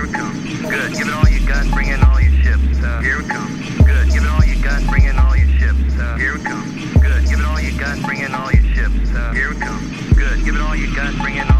Here we come. Good. Give it all you got. Bring in all your ships. Uh, here we come. Good. Give it all you got. Bring in all your ships. Uh, here we come. Good. Give it all you got. Bring in all your ships. Uh, here we come. Good. Give it all you got. Bring in all